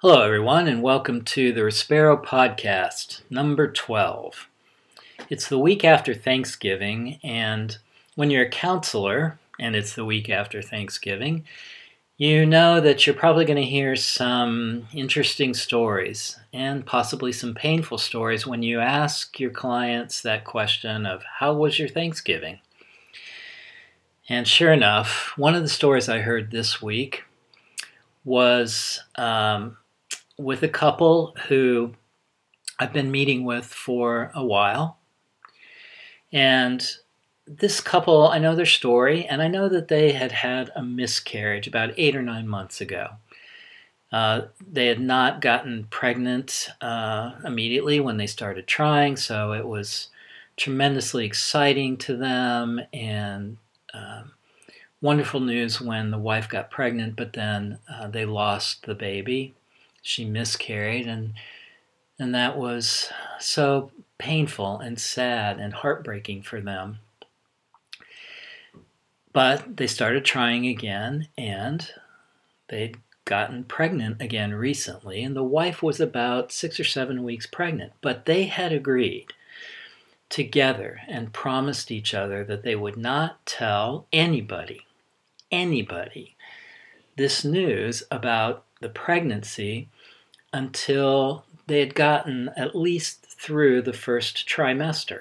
Hello, everyone, and welcome to the Respero Podcast, number 12. It's the week after Thanksgiving, and when you're a counselor and it's the week after Thanksgiving, you know that you're probably going to hear some interesting stories and possibly some painful stories when you ask your clients that question of, How was your Thanksgiving? And sure enough, one of the stories I heard this week was um, with a couple who I've been meeting with for a while. And this couple, I know their story, and I know that they had had a miscarriage about eight or nine months ago. Uh, they had not gotten pregnant uh, immediately when they started trying, so it was tremendously exciting to them and um, wonderful news when the wife got pregnant, but then uh, they lost the baby she miscarried and and that was so painful and sad and heartbreaking for them. But they started trying again and they'd gotten pregnant again recently, and the wife was about six or seven weeks pregnant. But they had agreed together and promised each other that they would not tell anybody, anybody, this news about the pregnancy until they had gotten at least through the first trimester.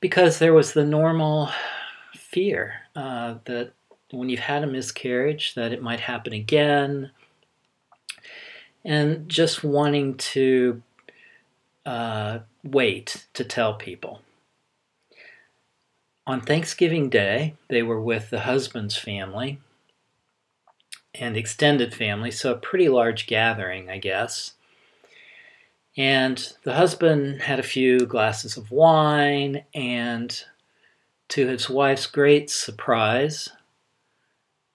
Because there was the normal fear uh, that when you've had a miscarriage, that it might happen again, and just wanting to uh, wait to tell people. On Thanksgiving Day, they were with the husband's family, and extended family, so a pretty large gathering, I guess. And the husband had a few glasses of wine, and to his wife's great surprise,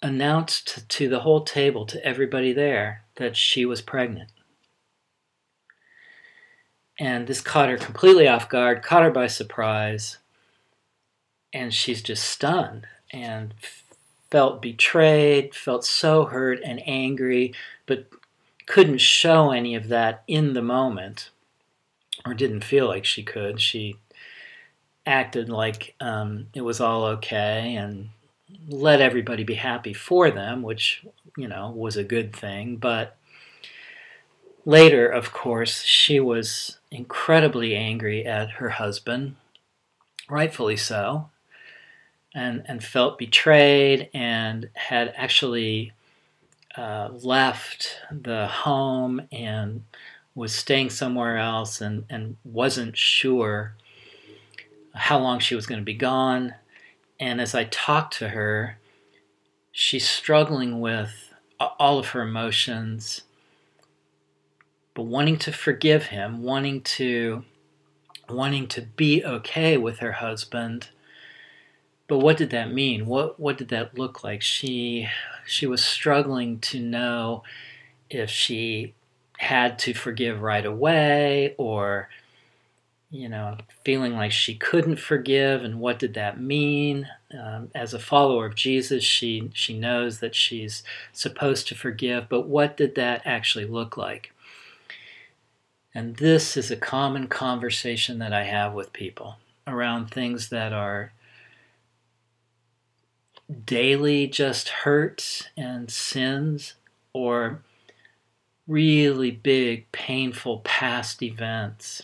announced to the whole table, to everybody there, that she was pregnant. And this caught her completely off guard, caught her by surprise, and she's just stunned and felt betrayed, felt so hurt and angry, but couldn't show any of that in the moment, or didn't feel like she could. She acted like um, it was all okay and let everybody be happy for them, which, you know, was a good thing. But later, of course, she was incredibly angry at her husband, rightfully so and, and felt betrayed and had actually uh, left the home and was staying somewhere else and, and wasn't sure how long she was going to be gone. And as I talked to her, she's struggling with all of her emotions, but wanting to forgive him, wanting to wanting to be okay with her husband but what did that mean? What what did that look like? She she was struggling to know if she had to forgive right away or you know feeling like she couldn't forgive and what did that mean um, as a follower of jesus she she knows that she's supposed to forgive but what did that actually look like and this is a common conversation that i have with people around things that are daily just hurts and sins or really big, painful past events.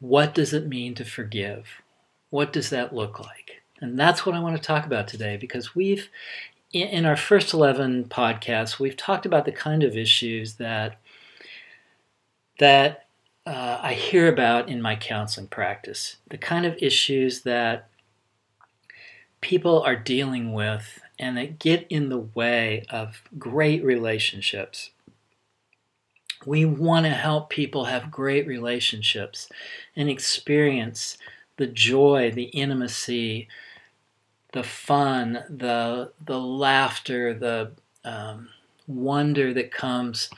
What does it mean to forgive? What does that look like? And that's what I want to talk about today because we've, in our first 11 podcasts, we've talked about the kind of issues that, that uh, I hear about in my counseling practice, the kind of issues that people are dealing with and that get in the way of great relationships. We want to help people have great relationships and experience the joy, the intimacy, the fun, the the laughter, the um, wonder that comes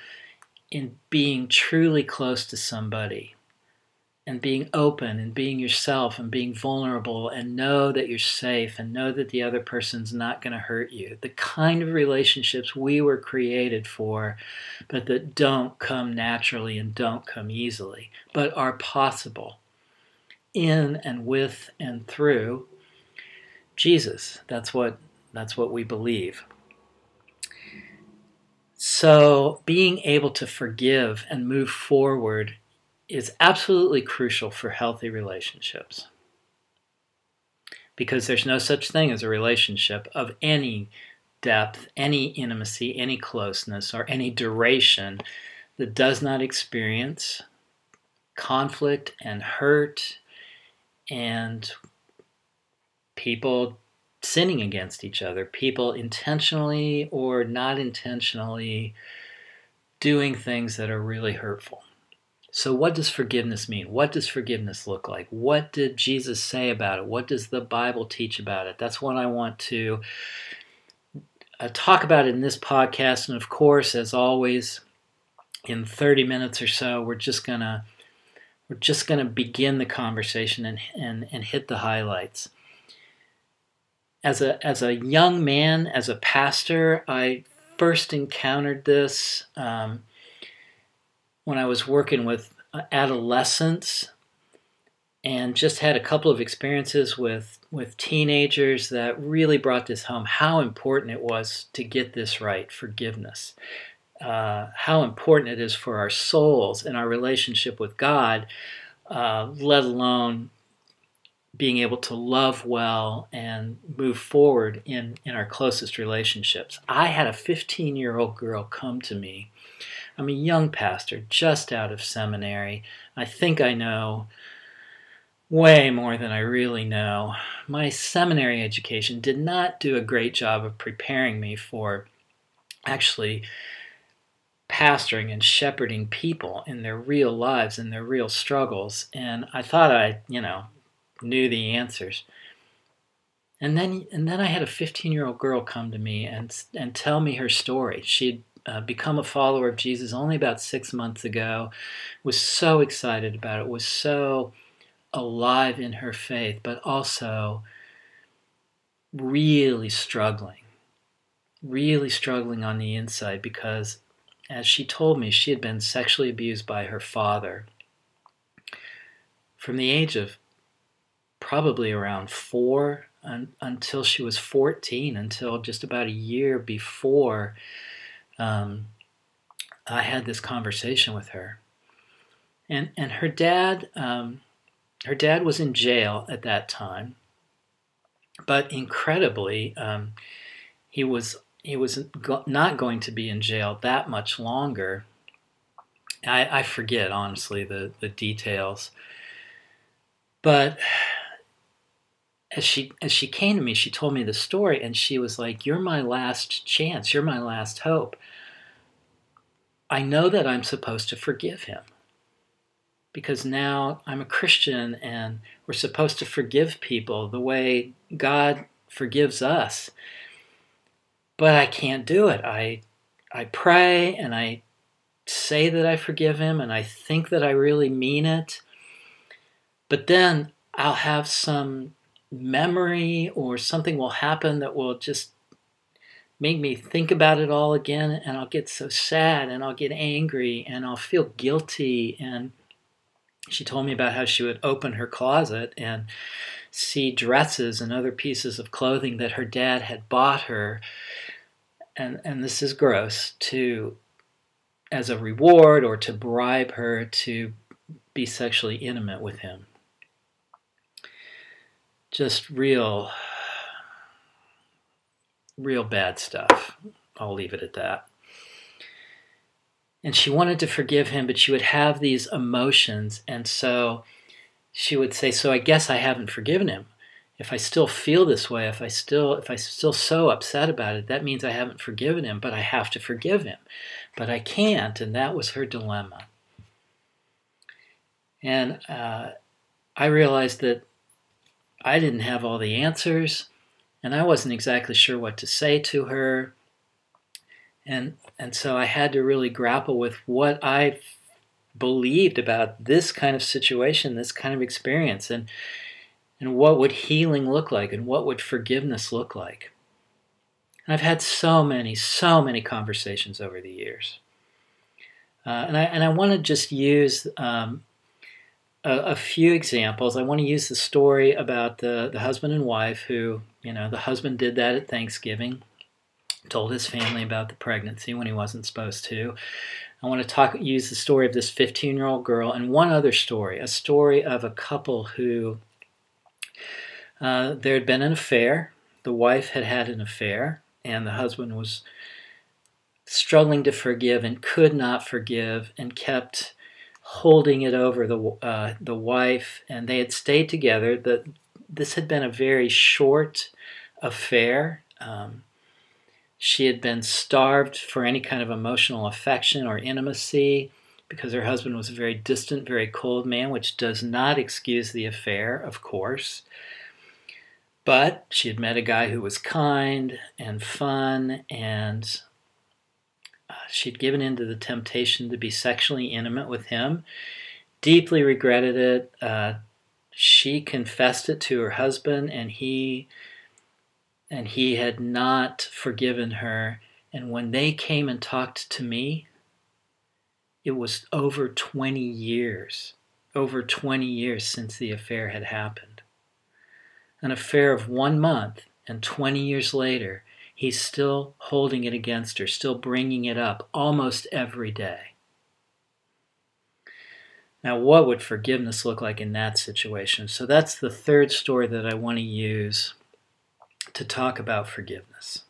in being truly close to somebody and being open and being yourself and being vulnerable and know that you're safe and know that the other person's not going to hurt you. The kind of relationships we were created for, but that don't come naturally and don't come easily, but are possible in and with and through Jesus. That's what that's what we believe. So, being able to forgive and move forward is absolutely crucial for healthy relationships. Because there's no such thing as a relationship of any depth, any intimacy, any closeness, or any duration that does not experience conflict and hurt and people sinning against each other, people intentionally or not intentionally doing things that are really hurtful. So, what does forgiveness mean? What does forgiveness look like? What did Jesus say about it? What does the Bible teach about it? That's what I want to uh, talk about in this podcast. And of course, as always, in 30 minutes or so, we're just gonna we're just gonna begin the conversation and and, and hit the highlights. As a as a young man, as a pastor, I first encountered this. Um, when I was working with adolescents and just had a couple of experiences with with teenagers that really brought this home how important it was to get this right forgiveness uh, how important it is for our souls and our relationship with god uh, let alone being able to love well and move forward in, in our closest relationships. I had a 15 year old girl come to me I'm a young pastor, just out of seminary. I think I know way more than I really know. My seminary education did not do a great job of preparing me for actually pastoring and shepherding people in their real lives and their real struggles. And I thought I, you know, knew the answers. And then, and then I had a 15 year old girl come to me and and tell me her story. She'd uh, become a follower of Jesus only about six months ago, was so excited about it, was so alive in her faith, but also really struggling, really struggling on the inside because, as she told me, she had been sexually abused by her father from the age of probably around four un- until she was 14, until just about a year before um, I had this conversation with her, and and her dad, um, her dad was in jail at that time, but incredibly, um, he was he was not going to be in jail that much longer. I, I forget honestly the the details, but as she as she came to me, she told me the story, and she was like, "You're my last chance. You're my last hope." I know that I'm supposed to forgive him because now I'm a Christian, and we're supposed to forgive people the way God forgives us. But I can't do it. I I pray and I say that I forgive him, and I think that I really mean it. But then I'll have some memory or something will happen that will just make me think about it all again and I'll get so sad and I'll get angry and I'll feel guilty. And she told me about how she would open her closet and see dresses and other pieces of clothing that her dad had bought her. And and this is gross to as a reward or to bribe her to be sexually intimate with him just real, real bad stuff. I'll leave it at that. And she wanted to forgive him, but she would have these emotions. And so she would say, So I guess I haven't forgiven him. If I still feel this way, if I still if I still so upset about it, that means I haven't forgiven him, but I have to forgive him. But I can't, and that was her dilemma. And uh, I realized that I didn't have all the answers, and I wasn't exactly sure what to say to her. And, and so I had to really grapple with what I believed about this kind of situation, this kind of experience, and and what would healing look like, and what would forgiveness look like. And I've had so many, so many conversations over the years, uh, and I and I want to just use um, a, a, few examples. I want to use the story about the the husband and wife who, you know, the husband did that at Thanksgiving, told his family about the pregnancy when he wasn't supposed to. I want to talk use the story of this 15 year old girl and one other story, a story of a couple who uh, there had been an affair. The wife had had an affair, and the husband was struggling to forgive and could not forgive and kept holding it over the uh, the wife. And they had stayed together. That this had been a very short affair. Um, she had been starved for any kind of emotional affection or intimacy because her husband was a very distant, very cold man, which does not excuse the affair, of course. But she had met a guy who was kind and fun, and she'd given in to the temptation to be sexually intimate with him, deeply regretted it. Uh, she confessed it to her husband, and he and he had not forgiven her. And when they came and talked to me, it was over 20 years, over 20 years since the affair had happened. An affair of one month, and 20 years later, he's still holding it against her, still bringing it up almost every day. Now, what would forgiveness look like in that situation? So, that's the third story that I want to use to talk about forgiveness.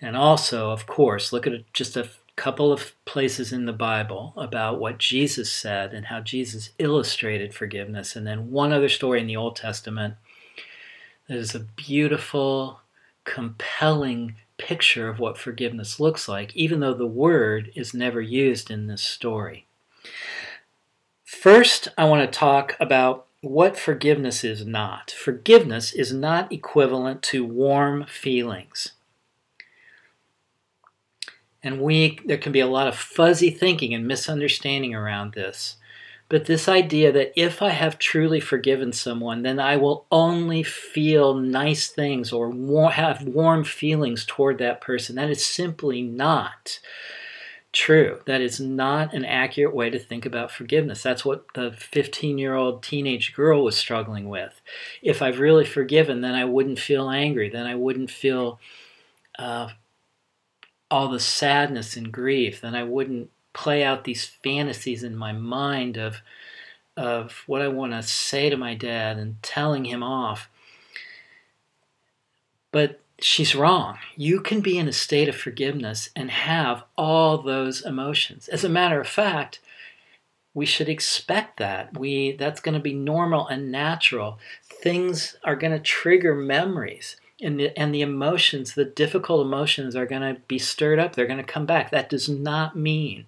And also, of course, look at just a couple of places in the Bible about what Jesus said and how Jesus illustrated forgiveness. And then one other story in the Old Testament that is a beautiful, compelling picture of what forgiveness looks like, even though the word is never used in this story. First, I want to talk about what forgiveness is not. Forgiveness is not equivalent to warm feelings. And we there can be a lot of fuzzy thinking and misunderstanding around this. But this idea that if I have truly forgiven someone, then I will only feel nice things or have warm feelings toward that person, that is simply not true. That is not an accurate way to think about forgiveness. That's what the 15 year old teenage girl was struggling with. If I've really forgiven, then I wouldn't feel angry. Then I wouldn't feel uh, all the sadness and grief. Then I wouldn't play out these fantasies in my mind of, of what I want to say to my dad and telling him off. But she's wrong. You can be in a state of forgiveness and have all those emotions. As a matter of fact, we should expect that. We that's going to be normal and natural. Things are going to trigger memories. And the, and the emotions, the difficult emotions, are going to be stirred up. They're going to come back. That does not mean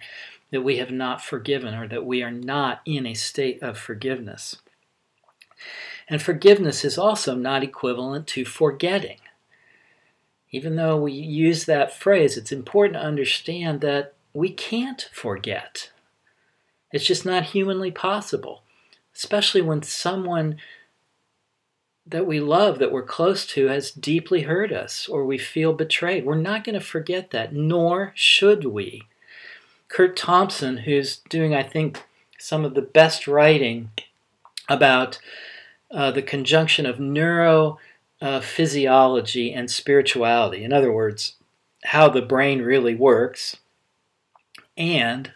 that we have not forgiven or that we are not in a state of forgiveness. And forgiveness is also not equivalent to forgetting even though we use that phrase, it's important to understand that we can't forget. It's just not humanly possible, especially when someone that we love, that we're close to, has deeply hurt us or we feel betrayed. We're not going to forget that, nor should we. Curt Thompson, who's doing, I think, some of the best writing about uh, the conjunction of neuro uh, and spirituality. In other words, how the brain really works and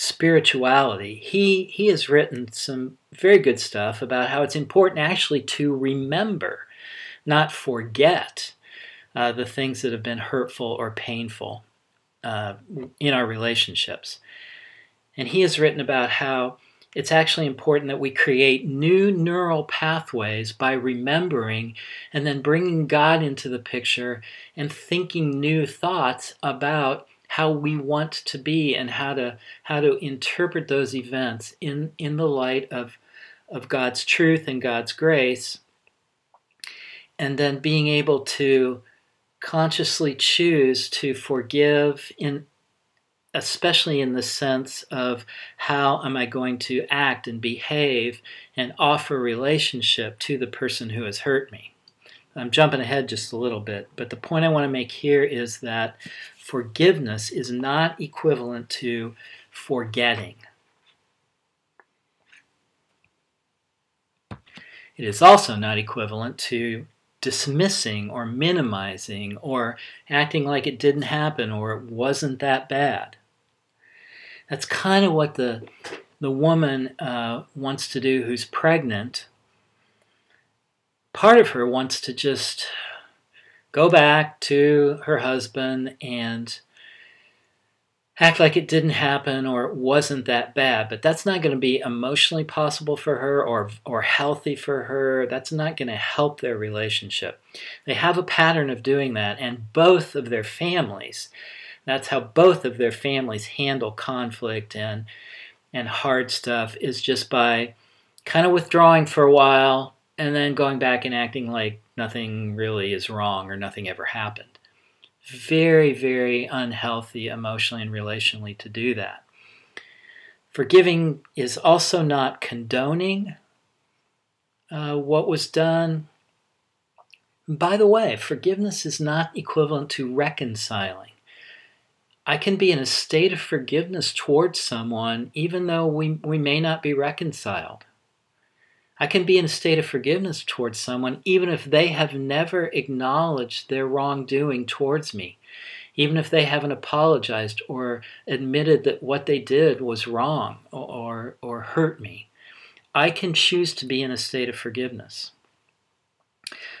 spirituality. He he has written some very good stuff about how it's important actually to remember, not forget, uh, the things that have been hurtful or painful uh, in our relationships. And he has written about how it's actually important that we create new neural pathways by remembering and then bringing God into the picture and thinking new thoughts about how we want to be and how to how to interpret those events in in the light of of God's truth and God's grace and then being able to consciously choose to forgive in especially in the sense of how am I going to act and behave and offer relationship to the person who has hurt me. I'm jumping ahead just a little bit, but the point I want to make here is that forgiveness is not equivalent to forgetting. It is also not equivalent to dismissing or minimizing or acting like it didn't happen or it wasn't that bad. That's kind of what the the woman uh, wants to do who's pregnant. Part of her wants to just go back to her husband and act like it didn't happen or it wasn't that bad. But that's not going to be emotionally possible for her or or healthy for her. That's not going to help their relationship. They have a pattern of doing that and both of their families that's how both of their families handle conflict and and hard stuff is just by kind of withdrawing for a while and then going back and acting like nothing really is wrong or nothing ever happened very, very unhealthy emotionally and relationally to do that. Forgiving is also not condoning uh, what was done. By the way, forgiveness is not equivalent to reconciling. I can be in a state of forgiveness towards someone even though we, we may not be reconciled. I can be in a state of forgiveness towards someone even if they have never acknowledged their wrongdoing towards me, even if they haven't apologized or admitted that what they did was wrong or, or, hurt me. I can choose to be in a state of forgiveness.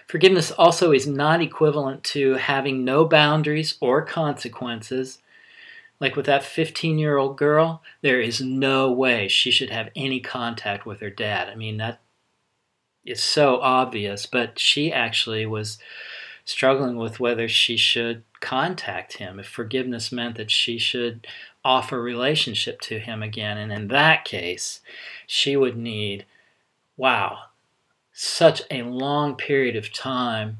Forgiveness also is not equivalent to having no boundaries or consequences. Like with that 15 year old girl, there is no way she should have any contact with her dad. I mean, that is so obvious, but she actually was struggling with whether she should contact him if forgiveness meant that she should offer relationship to him again and in that case she would need wow such a long period of time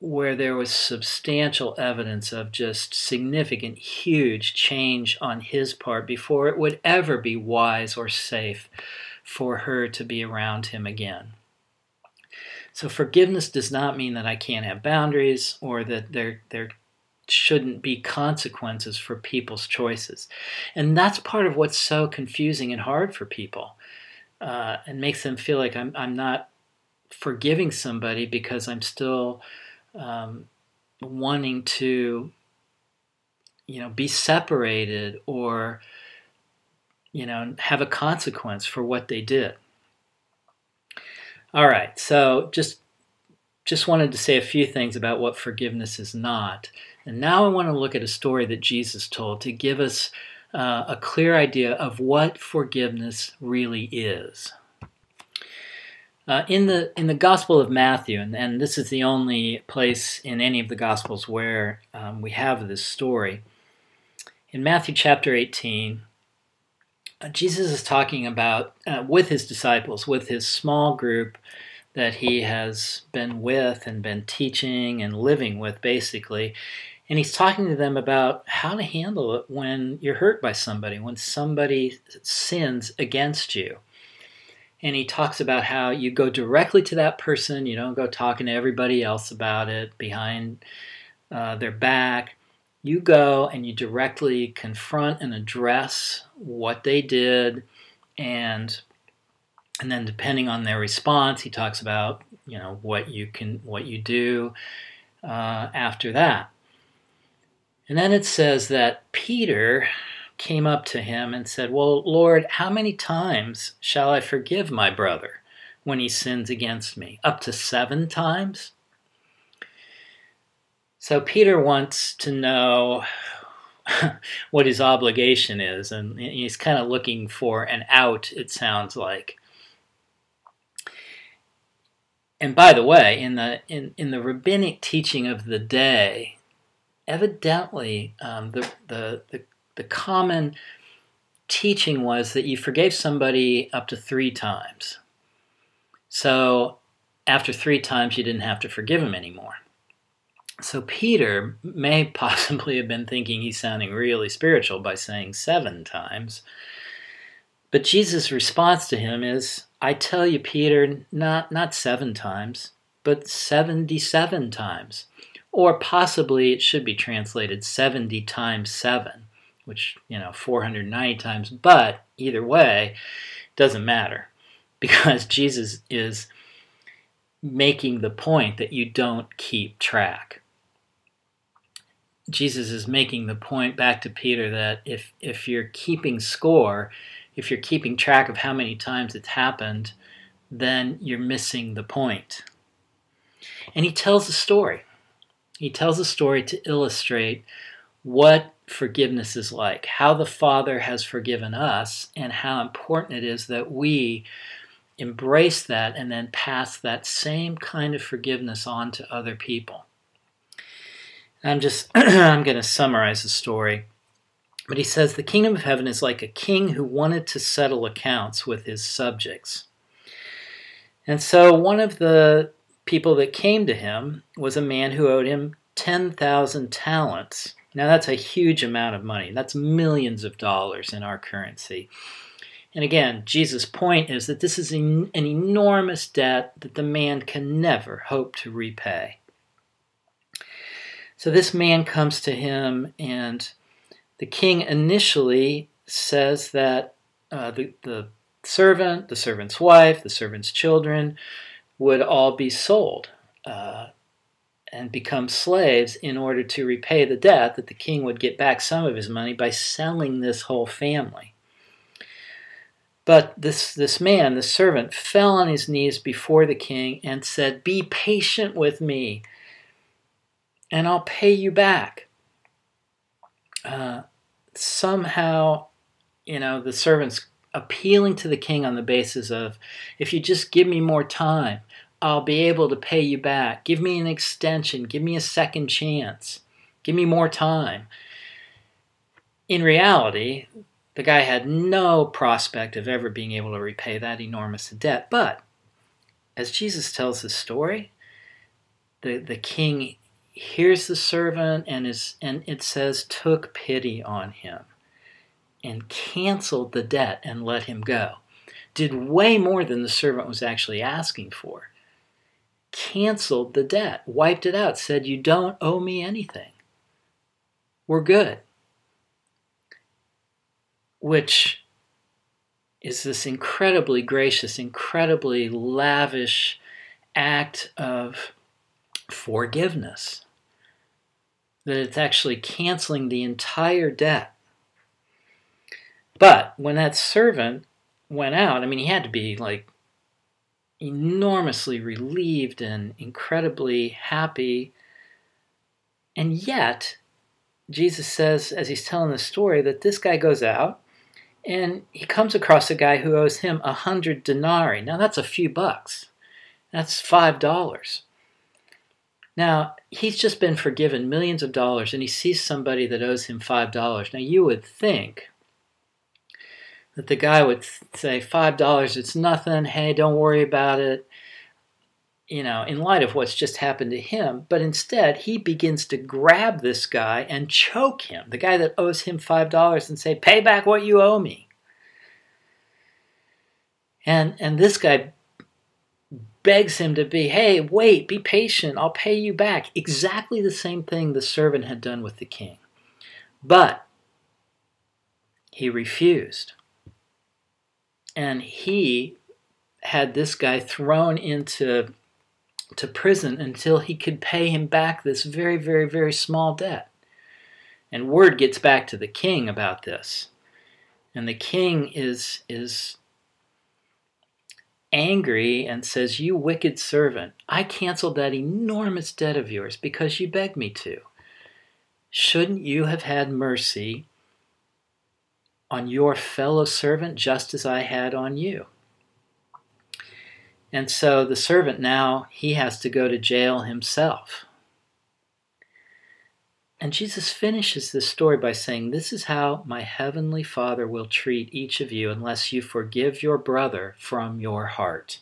where there was substantial evidence of just significant huge change on his part before it would ever be wise or safe for her to be around him again. So forgiveness does not mean that I can't have boundaries or that there there shouldn't be consequences for people's choices. And that's part of what's so confusing and hard for people. Uh, and makes them feel like I'm, I'm not forgiving somebody because I'm still um, wanting to, you know, be separated or you know, have a consequence for what they did. All right, so just just wanted to say a few things about what forgiveness is not. And now I want to look at a story that Jesus told to give us uh, a clear idea of what forgiveness really is. Uh, in the in the Gospel of Matthew, and, and, this is the only place in any of the Gospels where um, we have this story. In Matthew chapter 18, uh, Jesus is talking about uh, with his disciples, with his small group that he has been with and been teaching and living with, basically. And he's talking to them about how to handle it when you're hurt by somebody, when somebody sins against you. And he talks about how you go directly to that person, you don't go talking to everybody else about it behind uh, their back you go and you directly confront and address what they did and and then depending on their response he talks about you know what you can what you do uh, after that. And then it says that peter came up to him and said well lord how many times shall i forgive my brother when he sins against me? Up to seven times so Peter wants to know what his obligation is, and he's kind of looking for an out, it sounds like. And by the way, in the in, in the rabbinic teaching of the day, evidently um, the, the, the the common teaching was that you forgave somebody up to three times. So after three times, you didn't have to forgive them anymore. So Peter may possibly have been thinking he's sounding really spiritual by saying seven times. But Jesus' response to him is, I tell you, Peter, not, not seven times, but 77 times. Or possibly it should be translated 70 times 7, which, you know, 490 times. But either way, doesn't matter because Jesus is making the point that you don't keep track. Jesus is making the point back to Peter that if if you're keeping score, if you're keeping track of how many times it's happened, then you're missing the point. And he tells a story. He tells a story to illustrate what forgiveness is like, how the Father has forgiven us, and how important it is that we embrace that and then pass that same kind of forgiveness on to other people. I'm just I'm going to summarize the story. But he says the kingdom of heaven is like a king who wanted to settle accounts with his subjects. And so one of the people that came to him was a man who owed him 10,000 talents. Now, that's a huge amount of money. That's millions of dollars in our currency. And again, Jesus' point is that this is an enormous debt that the man can never hope to repay. So this man comes to him, and the king initially says that uh, the, the servant, the servant's wife, the servant's children would all be sold uh, and become slaves in order to repay the debt that the king would get back some of his money by selling this whole family. But this, this man, the servant, fell on his knees before the king and said, Be patient with me, and I'll pay you back. Uh, somehow, you know, the servant's appealing to the king on the basis of, if you just give me more time, I'll be able to pay you back. Give me an extension. Give me a second chance. Give me more time. In reality, the guy had no prospect of ever being able to repay that enormous debt. But as Jesus tells the story, the, the king hears the servant and is and it says took pity on him and canceled the debt and let him go. Did way more than the servant was actually asking for canceled the debt, wiped it out, said, You don't owe me anything. We're good. Which is this incredibly gracious, incredibly lavish act of forgiveness. That it's actually canceling the entire debt. But when that servant went out, I mean, he had to be like enormously relieved and incredibly happy. And yet, Jesus says, as he's telling the story, that this guy goes out and he comes across a guy who owes him a hundred denarii. Now, that's a few bucks. That's five dollars. Now, he's just been forgiven millions of dollars and he sees somebody that owes him five dollars. Now, you would think that the guy would say five dollars it's nothing. Hey don't worry about it. You know in light of what's just happened to him but instead he begins to grab this guy and choke him. The guy that owes him five dollars and say pay back what you owe me. And and this guy begs him to be hey wait be patient. I'll pay you back. Exactly the same thing the servant had done with the king. But he refused. And he had this guy thrown into to prison until he could pay him back this very very very small debt. And word gets back to the king about this. And the king is is angry and says you wicked servant i canceled that enormous debt of yours because you begged me to shouldn't you have had mercy on your fellow servant just as I had on you. And so the servant now, he has to go to jail himself. And Jesus finishes this story by saying, This is how my heavenly Father will treat each of you unless you forgive your brother from your heart.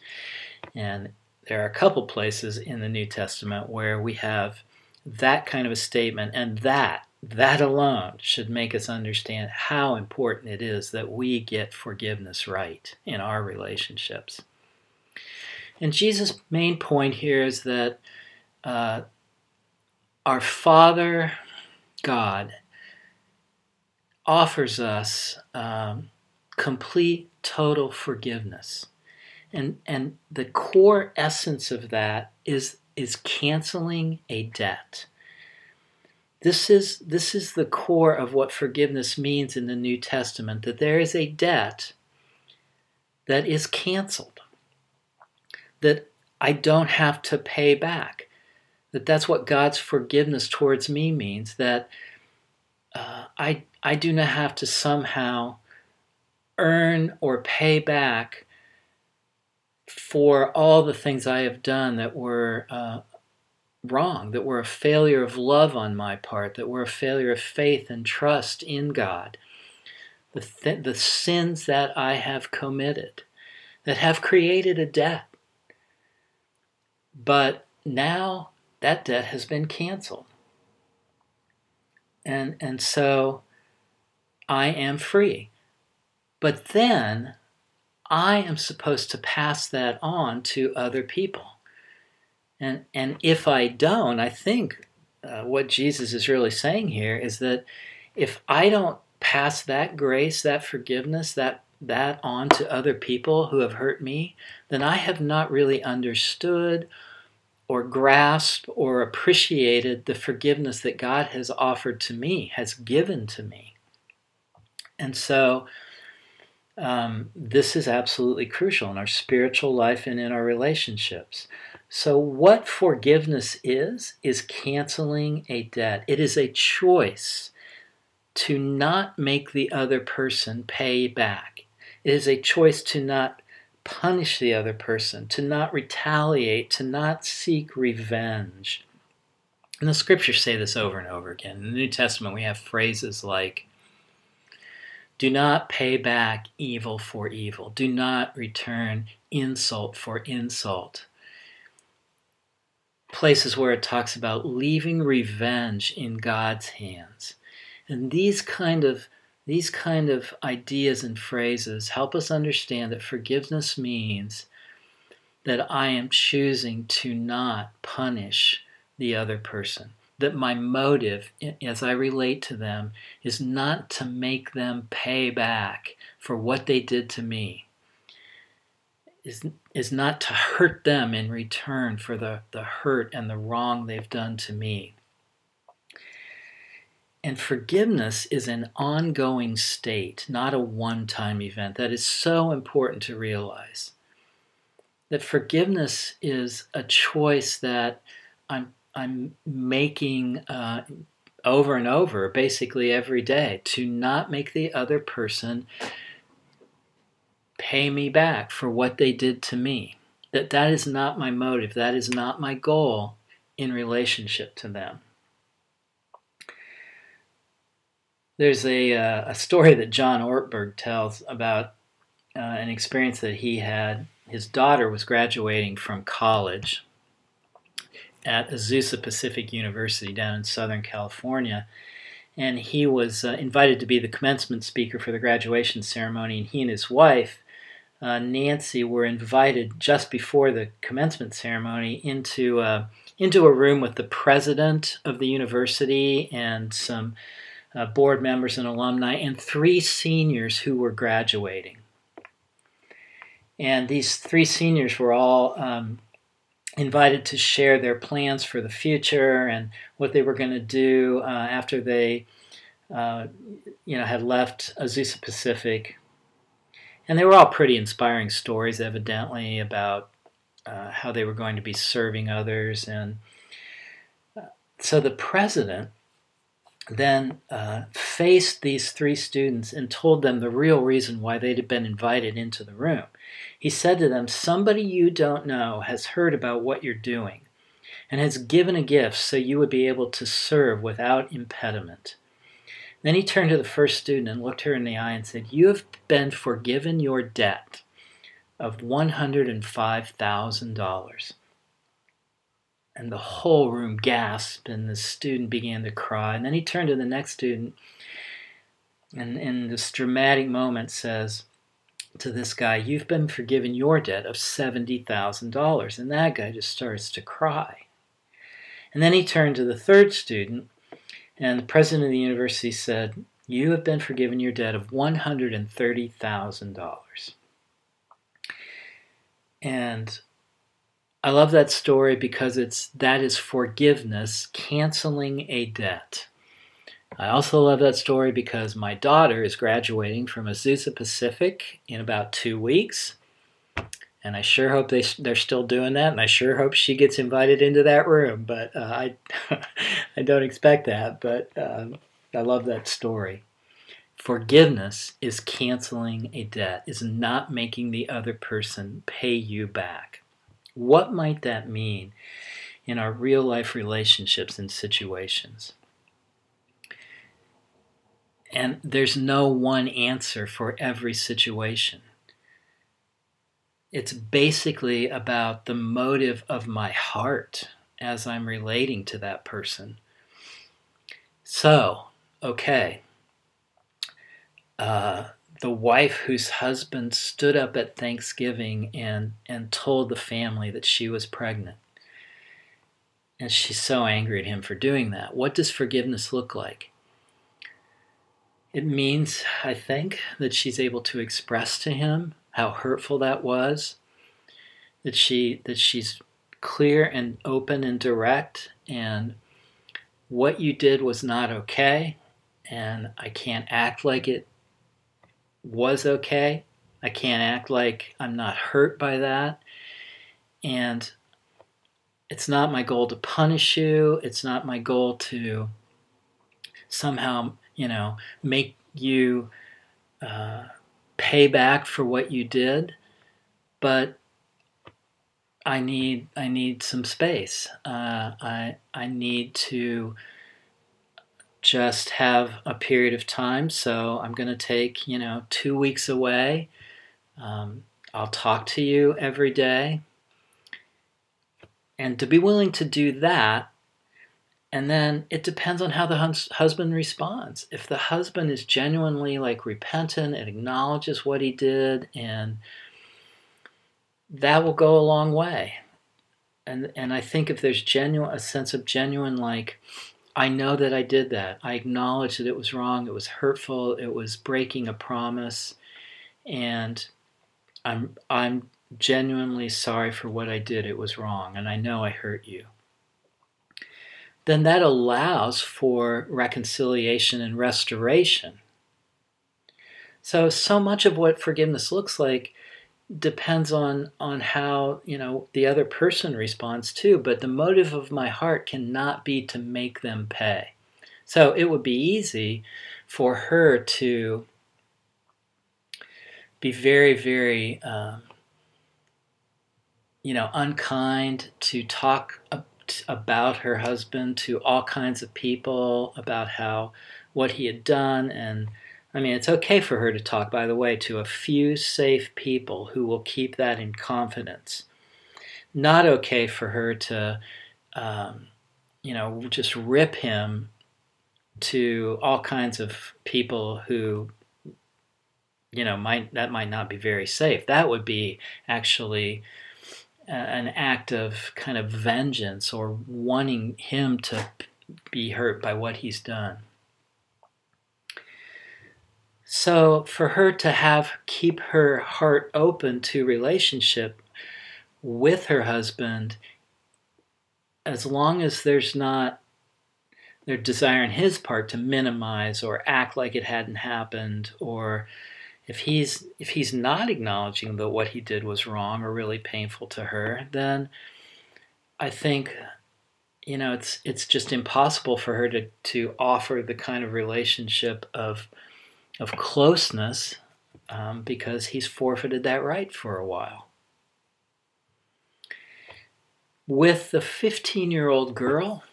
And there are a couple places in the New Testament where we have that kind of a statement and that that alone should make us understand how important it is that we get forgiveness right in our relationships. And Jesus' main point here is that uh, our Father God offers us um, complete, total forgiveness. And, and the core essence of that is, is canceling a debt. This is, this is the core of what forgiveness means in the New Testament that there is a debt that is canceled, that I don't have to pay back. That that's what God's forgiveness towards me means, that uh, I, I do not have to somehow earn or pay back for all the things I have done that were uh, wrong, that were a failure of love on my part, that were a failure of faith and trust in God. The, th- the sins that I have committed that have created a debt. But now that debt has been canceled. And, and so I am free. But then I am supposed to pass that on to other people. And, and if I don't, I think uh, what Jesus is really saying here is that if I don't pass that grace, that forgiveness, that that on to other people who have hurt me, then I have not really understood or grasped or appreciated the forgiveness that God has offered to me, has given to me. And so um, this is absolutely crucial in our spiritual life and in our relationships. So, what forgiveness is, is canceling a debt. It is a choice to not make the other person pay back. It is a choice to not punish the other person, to not retaliate, to not seek revenge. And the scriptures say this over and over again. In the New Testament, we have phrases like, do not pay back evil for evil. Do not return insult for insult. Places where it talks about leaving revenge in God's hands. And these kind of these kind of ideas and phrases help us understand that forgiveness means that I am choosing to not punish the other person that my motive as I relate to them is not to make them pay back for what they did to me. Is, is not to hurt them in return for the, the hurt and the wrong they've done to me. And forgiveness is an ongoing state, not a one time event. That is so important to realize. That forgiveness is a choice that I'm I'm making uh, over and over, basically every day, to not make the other person pay me back for what they did to me. That that is not my motive. That is not my goal in relationship to them. There's a, uh, a story that John Ortberg tells about uh, an experience that he had. His daughter was graduating from college at Azusa Pacific University down in Southern California. And he was uh, invited to be the commencement speaker for the graduation ceremony. And he and his wife, uh, Nancy, were invited just before the commencement ceremony into, uh, into a room with the president of the university and some uh, board members and alumni, and three seniors who were graduating. And these three seniors were all um, invited to share their plans for the future and what they were going to do uh, after they, uh, you know, had left Azusa Pacific. And they were all pretty inspiring stories, evidently, about uh, how they were going to be serving others. And uh, so the president then uh, faced these three students and told them the real reason why they'd been invited into the room. He said to them, Somebody you don't know has heard about what you're doing and has given a gift so you would be able to serve without impediment. Then he turned to the first student and looked her in the eye and said, You have been forgiven your debt of $105,000. And the whole room gasped, and the student began to cry. And then he turned to the next student, and in this dramatic moment says to this guy, You've been forgiven your debt of $70,000. And that guy just starts to cry. And then he turned to the third student, and the president of the university said, You have been forgiven your debt of $130,000. And I love that story because it's that is forgiveness canceling a debt. I also love that story because my daughter is graduating from Azusa Pacific in about two weeks. And I sure hope they, they're still doing that. And I sure hope she gets invited into that room. But uh, I, I don't expect that. But um, I love that story. Forgiveness is canceling a debt, is not making the other person pay you back. What might that mean in our real life relationships and situations? And there's no one answer for every situation. It's basically about the motive of my heart as I'm relating to that person. So, okay, uh, the wife whose husband stood up at Thanksgiving and, and told the family that she was pregnant. And she's so angry at him for doing that. What does forgiveness look like? It means, I think, that she's able to express to him how hurtful that was, that she that she's clear and open and direct and what you did was not okay and I can't act like it was okay. I can't act like I'm not hurt by that. And it's not my goal to punish you. It's not my goal to somehow, you know, make you uh, pay back for what you did. But I need I need some space. Uh, I I need to just have a period of time. So I'm going to take, you know, two weeks away. Um, I'll talk to you every day. And to be willing to do that, and then it depends on how the hus- husband responds. If the husband is genuinely like repentant and acknowledges what he did, and that will go a long way. And and I think if there's genuine a sense of genuine like I know that I did that. I acknowledge that it was wrong. It was hurtful. It was breaking a promise, and I'm I'm genuinely sorry for what I did. It was wrong, and I know I hurt you. Then that allows for reconciliation and restoration. So so much of what forgiveness looks like depends on on how you know the other person responds too but the motive of my heart cannot be to make them pay. So it would be easy for her to be very very um, you know unkind to talk about her husband to all kinds of people about how what he had done and I mean, it's okay for her to talk, by the way, to a few safe people who will keep that in confidence. Not okay for her to, um, you know, just rip him to all kinds of people who, you know, might that might not be very safe. That would be actually an act of kind of vengeance or wanting him to be hurt by what he's done. So for her to have keep her heart open to relationship with her husband as long as there's not their desire on his part to minimize or act like it hadn't happened or if he's if he's not acknowledging that what he did was wrong or really painful to her then i think you know it's it's just impossible for her to to offer the kind of relationship of of closeness um, because he's forfeited that right for a while. With the 15 year old girl,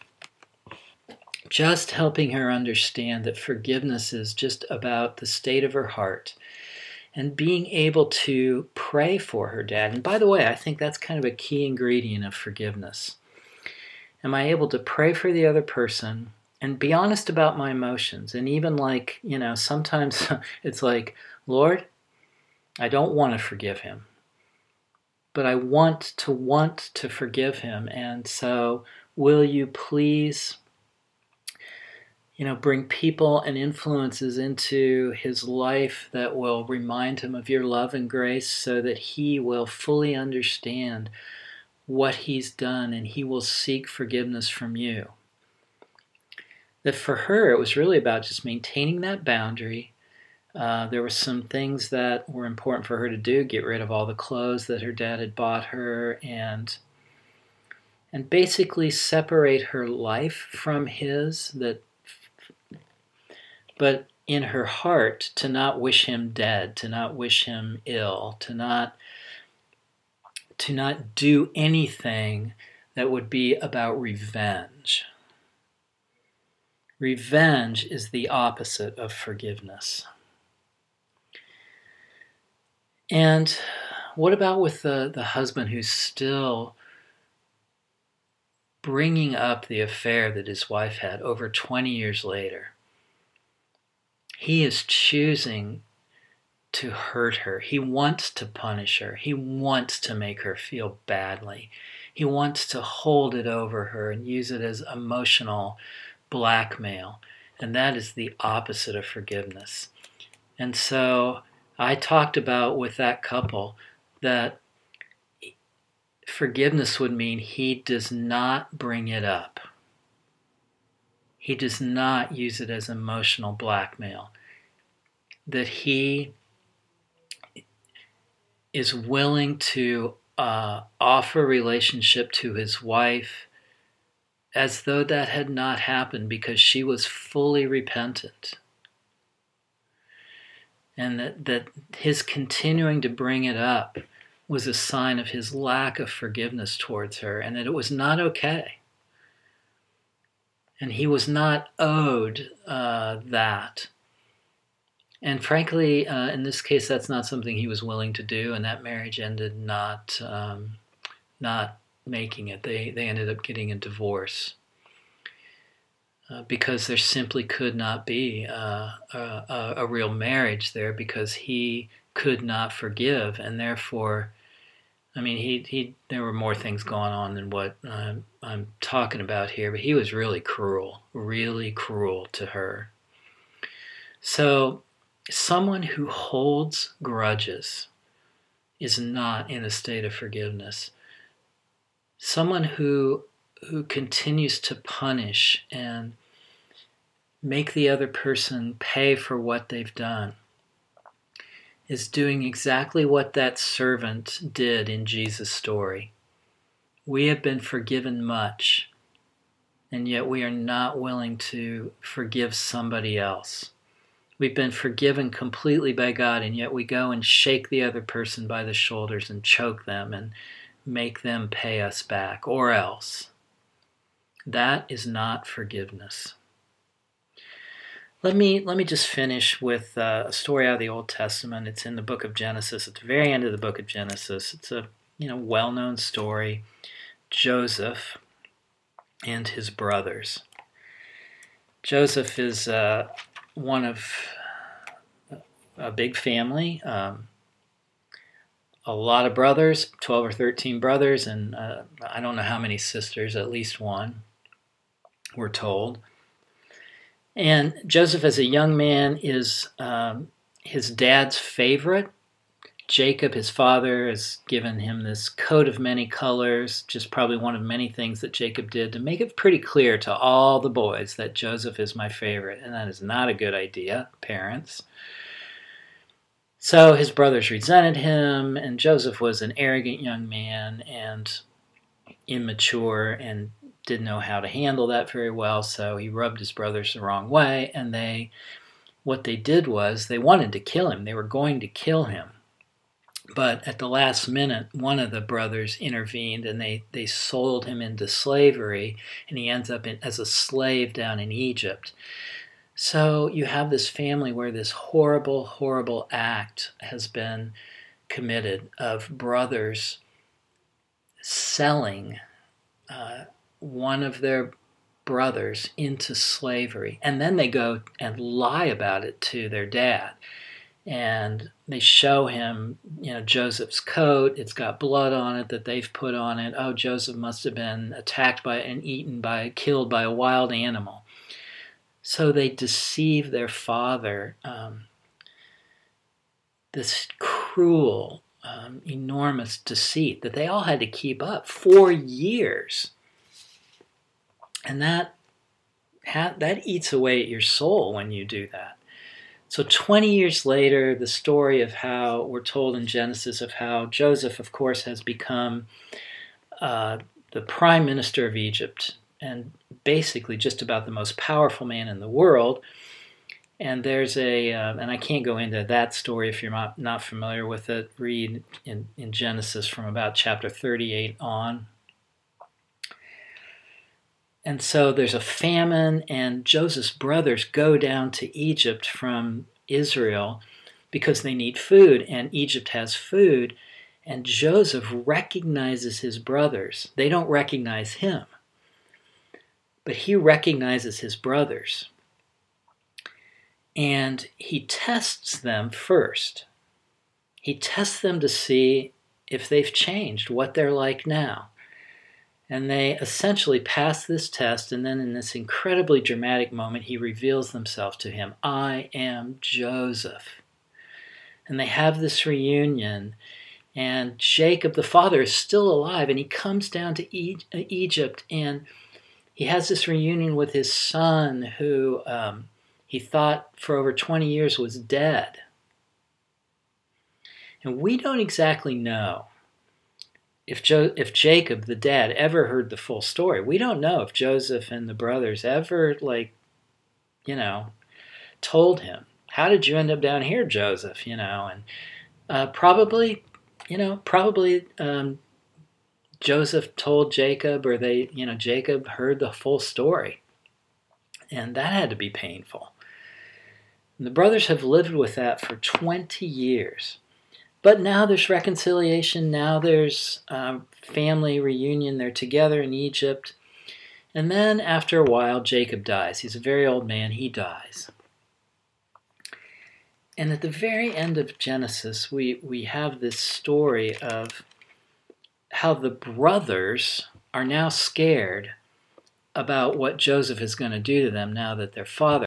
just helping her understand that forgiveness is just about the state of her heart and being able to pray for her dad. And by the way, I think that's kind of a key ingredient of forgiveness. am I able to pray for the other person and be honest about my emotions? And even like, you know, sometimes it's like, Lord, I don't want to forgive him, but I want to want to forgive him. And so, will you please, you know, bring people and influences into his life that will remind him of your love and grace so that he will fully understand what he's done and he will seek forgiveness from you. That for her, it was really about just maintaining that boundary. Uh, there were some things that were important for her to do get rid of all the clothes that her dad had bought her and and basically separate her life from his that but in her heart to not wish him dead to not wish him ill to not to not do anything that would be about revenge. Revenge is the opposite of forgiveness. And what about with the, the husband who's still bringing up the affair that his wife had over 20 years later? He is choosing to hurt her. He wants to punish her. He wants to make her feel badly. He wants to hold it over her and use it as emotional blackmail. And that is the opposite of forgiveness. And so I talked about with that couple that forgiveness would mean he does not bring it up. He does not use it as emotional blackmail. That he is willing to uh, offer relationship to his wife as though that had not happened because she was fully repentant. And that, that his continuing to bring it up was a sign of his lack of forgiveness towards her, and that it was not okay. And he was not owed uh, that. And frankly, uh, in this case, that's not something he was willing to do, and that marriage ended not um, not making it. They they ended up getting a divorce uh, because there simply could not be uh, a, a, real marriage there because he could not forgive, and therefore, I mean, he he there were more things going on than what I'm, I'm talking about here, but he was really cruel, really cruel to her. So someone who holds grudges is not in a state of forgiveness. Someone who who continues to punish and make the other person pay for what they've done is doing exactly what that servant did in Jesus' story. We have been forgiven much, and yet we are not willing to forgive somebody else. We've been forgiven completely by God, and yet we go and shake the other person by the shoulders and choke them and make them pay us back, or else. That is not forgiveness. Let me let me just finish with uh, a story out of the Old Testament. It's in the book of Genesis. At the very end of the book of Genesis, it's a you know well-known story. Joseph and his brothers. Joseph is uh, one of a big family. Um, a lot of brothers, 12 or 13 brothers, and uh, I don't know how many sisters, at least one, we're told. And Joseph, as a young man, is um, his dad's favorite. Jacob, his father, has given him this coat of many colors, just probably one of many things that Jacob did to make it pretty clear to all the boys that Joseph is my favorite. And that is not a good idea, parents. So his brothers resented him, and Joseph was an arrogant young man and immature and didn't know how to handle that very well. So he rubbed his brothers the wrong way, and they, what they did was they wanted to kill him. They were going to kill him but at the last minute, one of the brothers intervened and they, they sold him into slavery, and he ends up in, as a slave down in Egypt. So you have this family where this horrible, horrible act has been committed of brothers selling uh, one of their brothers into slavery. And then they go and lie about it to their dad. And they show him, you know, Joseph's coat. It's got blood on it that they've put on it. Oh, Joseph must have been attacked by and eaten by, killed by a wild animal. So they deceive their father. Um, this cruel, um, enormous deceit that they all had to keep up for years and that that eats away at your soul when you do that. So 20 years later, the story of how we're told in Genesis of how Joseph, of course, has become uh, the prime minister of Egypt and basically just about the most powerful man in the world. And there's a, uh, and I can't go into that story if you're not, not familiar with it. Read in, in Genesis from about chapter 38 on. And so there's a famine, and Joseph's brothers go down to Egypt from Israel because they need food, and Egypt has food. And Joseph recognizes his brothers. They don't recognize him, but he recognizes his brothers. And he tests them first. He tests them to see if they've changed, what they're like now. And they essentially pass this test, and then in this incredibly dramatic moment, he reveals himself to him I am Joseph. And they have this reunion, and Jacob, the father, is still alive, and he comes down to Egypt, and he has this reunion with his son, who um, he thought for over 20 years was dead. And we don't exactly know if jo- if Jacob the dad ever heard the full story. We don't know if Joseph and the brothers ever like you know told him, "How did you end up down here, Joseph?" you know, and uh, probably you know, probably um, Joseph told Jacob or they, you know, Jacob heard the full story. And that had to be painful. And the brothers have lived with that for 20 years. But now there's reconciliation. Now there's um, family reunion. They're together in Egypt. And then after a while, Jacob dies. He's a very old man. He dies. And at the very end of Genesis, we, we have this story of how the brothers are now scared about what Joseph is going to do to them now that their father.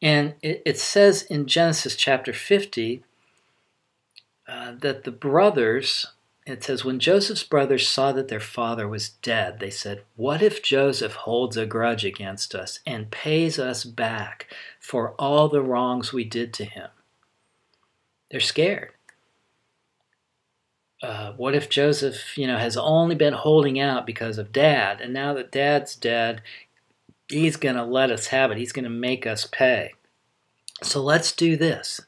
And it, it says in Genesis chapter 50 uh, that the brothers, it says, when Joseph's brothers saw that their father was dead, they said, What if Joseph holds a grudge against us and pays us back for all the wrongs we did to him? They're scared. Uh, what if Joseph, you know, has only been holding out because of dad, and now that dad's dead, he's going to let us have it. He's going to make us pay. So let's do this.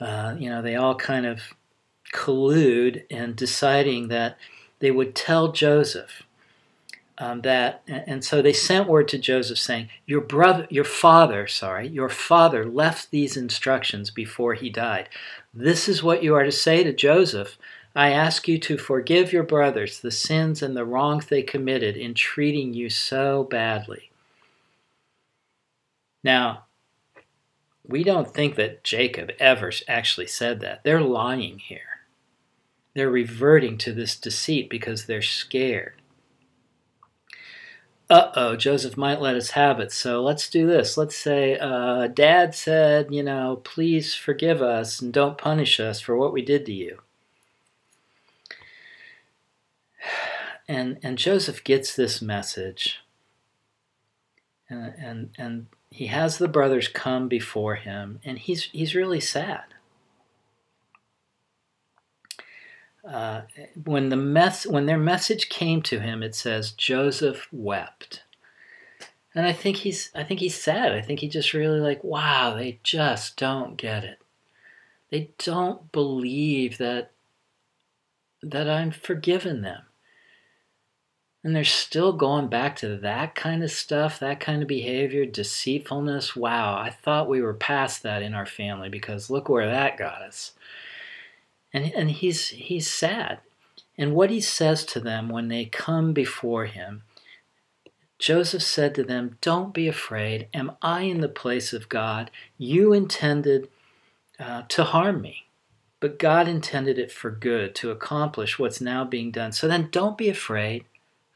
Uh, you know, they all kind of collude in deciding that they would tell Joseph um, that, and so they sent word to Joseph saying, "Your brother, your father, sorry, your father left these instructions before he died. This is what you are to say to Joseph." I ask you to forgive your brothers the sins and the wrongs they committed in treating you so badly. Now, we don't think that Jacob ever actually said that. They're lying here. They're reverting to this deceit because they're scared. Uh oh, Joseph might let us have it, so let's do this. Let's say, uh, Dad said, you know, please forgive us and don't punish us for what we did to you. And, and Joseph gets this message, and, and, and he has the brothers come before him, and he's, he's really sad. Uh, when the mess when their message came to him, it says Joseph wept, and I think he's I think he's sad. I think he just really like wow they just don't get it. They don't believe that that I'm forgiven them. And they're still going back to that kind of stuff, that kind of behavior, deceitfulness. Wow, I thought we were past that in our family because look where that got us and and he's he's sad. And what he says to them when they come before him, Joseph said to them, Don't be afraid. Am I in the place of God? You intended uh, to harm me, but God intended it for good to accomplish what's now being done. So then don't be afraid.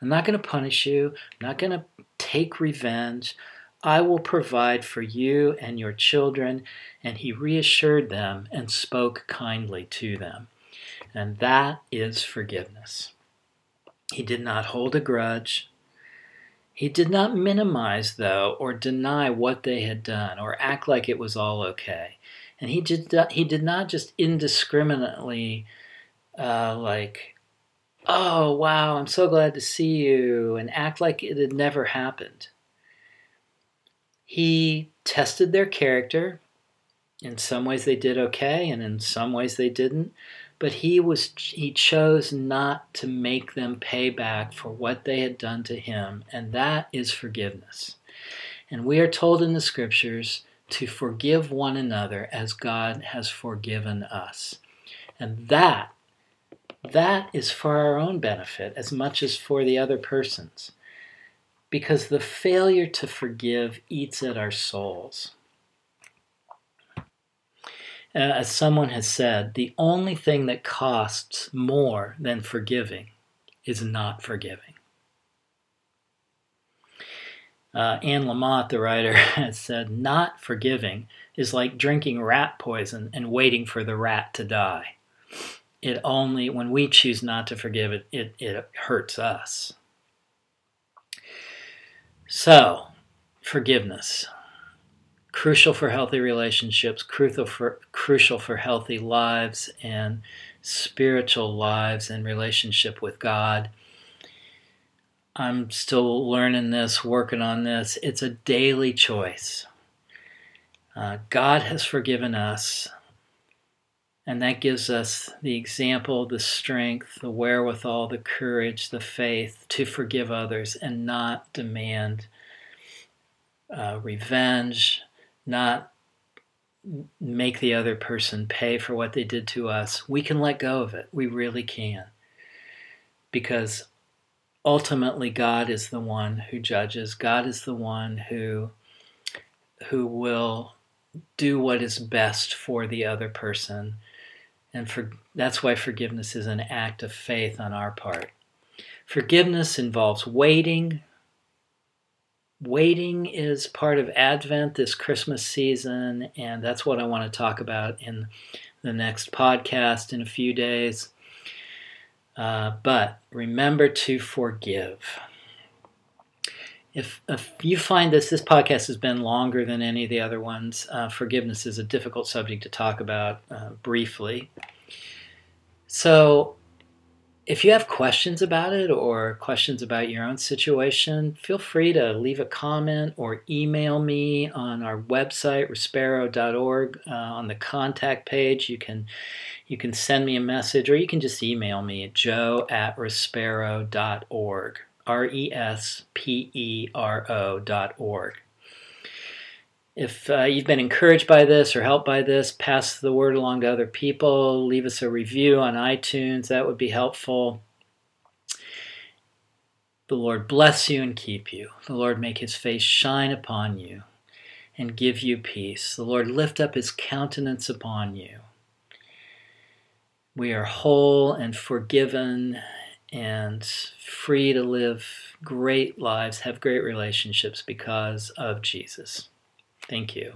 I'm not going to punish you, I'm not going to take revenge. I will provide for you and your children. And he reassured them and spoke kindly to them. And that is forgiveness. He did not hold a grudge. He did not minimize, though, or deny what they had done, or act like it was all okay. And he did, he did not just indiscriminately, uh, like, oh, wow, I'm so glad to see you, and act like it had never happened. He tested their character. In some ways they did okay, and in some ways they didn't. But he was he chose not to make them pay back for what they had done to him, and that is forgiveness. And we are told in the scriptures to forgive one another as God has forgiven us. And that that is for our own benefit as much as for the other person's because the failure to forgive eats at our souls. Uh, as someone has said, the only thing that costs more than forgiving is not forgiving. Uh, Anne Lamott, the writer, has said, Not forgiving is like drinking rat poison and waiting for the rat to die. It only, when we choose not to forgive it, it, it hurts us. So, forgiveness. Crucial for healthy relationships, crucial for, crucial for healthy lives and spiritual lives and relationship with God. I'm still learning this, working on this. It's a daily choice. Uh, God has forgiven us, and that gives us the example, the strength, the wherewithal, the courage, the faith to forgive others and not demand uh, revenge, not make the other person pay for what they did to us. We can let go of it. We really can. Because ultimately God is the one who judges. God is the one who who will do what is best for the other person and for, that's why forgiveness is an act of faith on our part. Forgiveness involves waiting. Waiting is part of Advent this Christmas season, and that's what I want to talk about in the next podcast in a few days. Uh, but remember to forgive if, if you find this, this podcast has been longer than any of the other ones. Uh, forgiveness is a difficult subject to talk about uh, briefly. So, if you have questions about it or questions about your own situation, feel free to leave a comment or email me on our website, respero.org. Uh, on the contact page, you can you can send me a message or you can just email me at joe at respero.org. R E S P E R O dot org. If uh, you've been encouraged by this or helped by this, pass the word along to other people. Leave us a review on iTunes. That would be helpful. The Lord bless you and keep you. The Lord make his face shine upon you and give you peace. The Lord lift up his countenance upon you. We are whole and forgiven and free to live great lives, have great relationships because of Jesus. Thank you.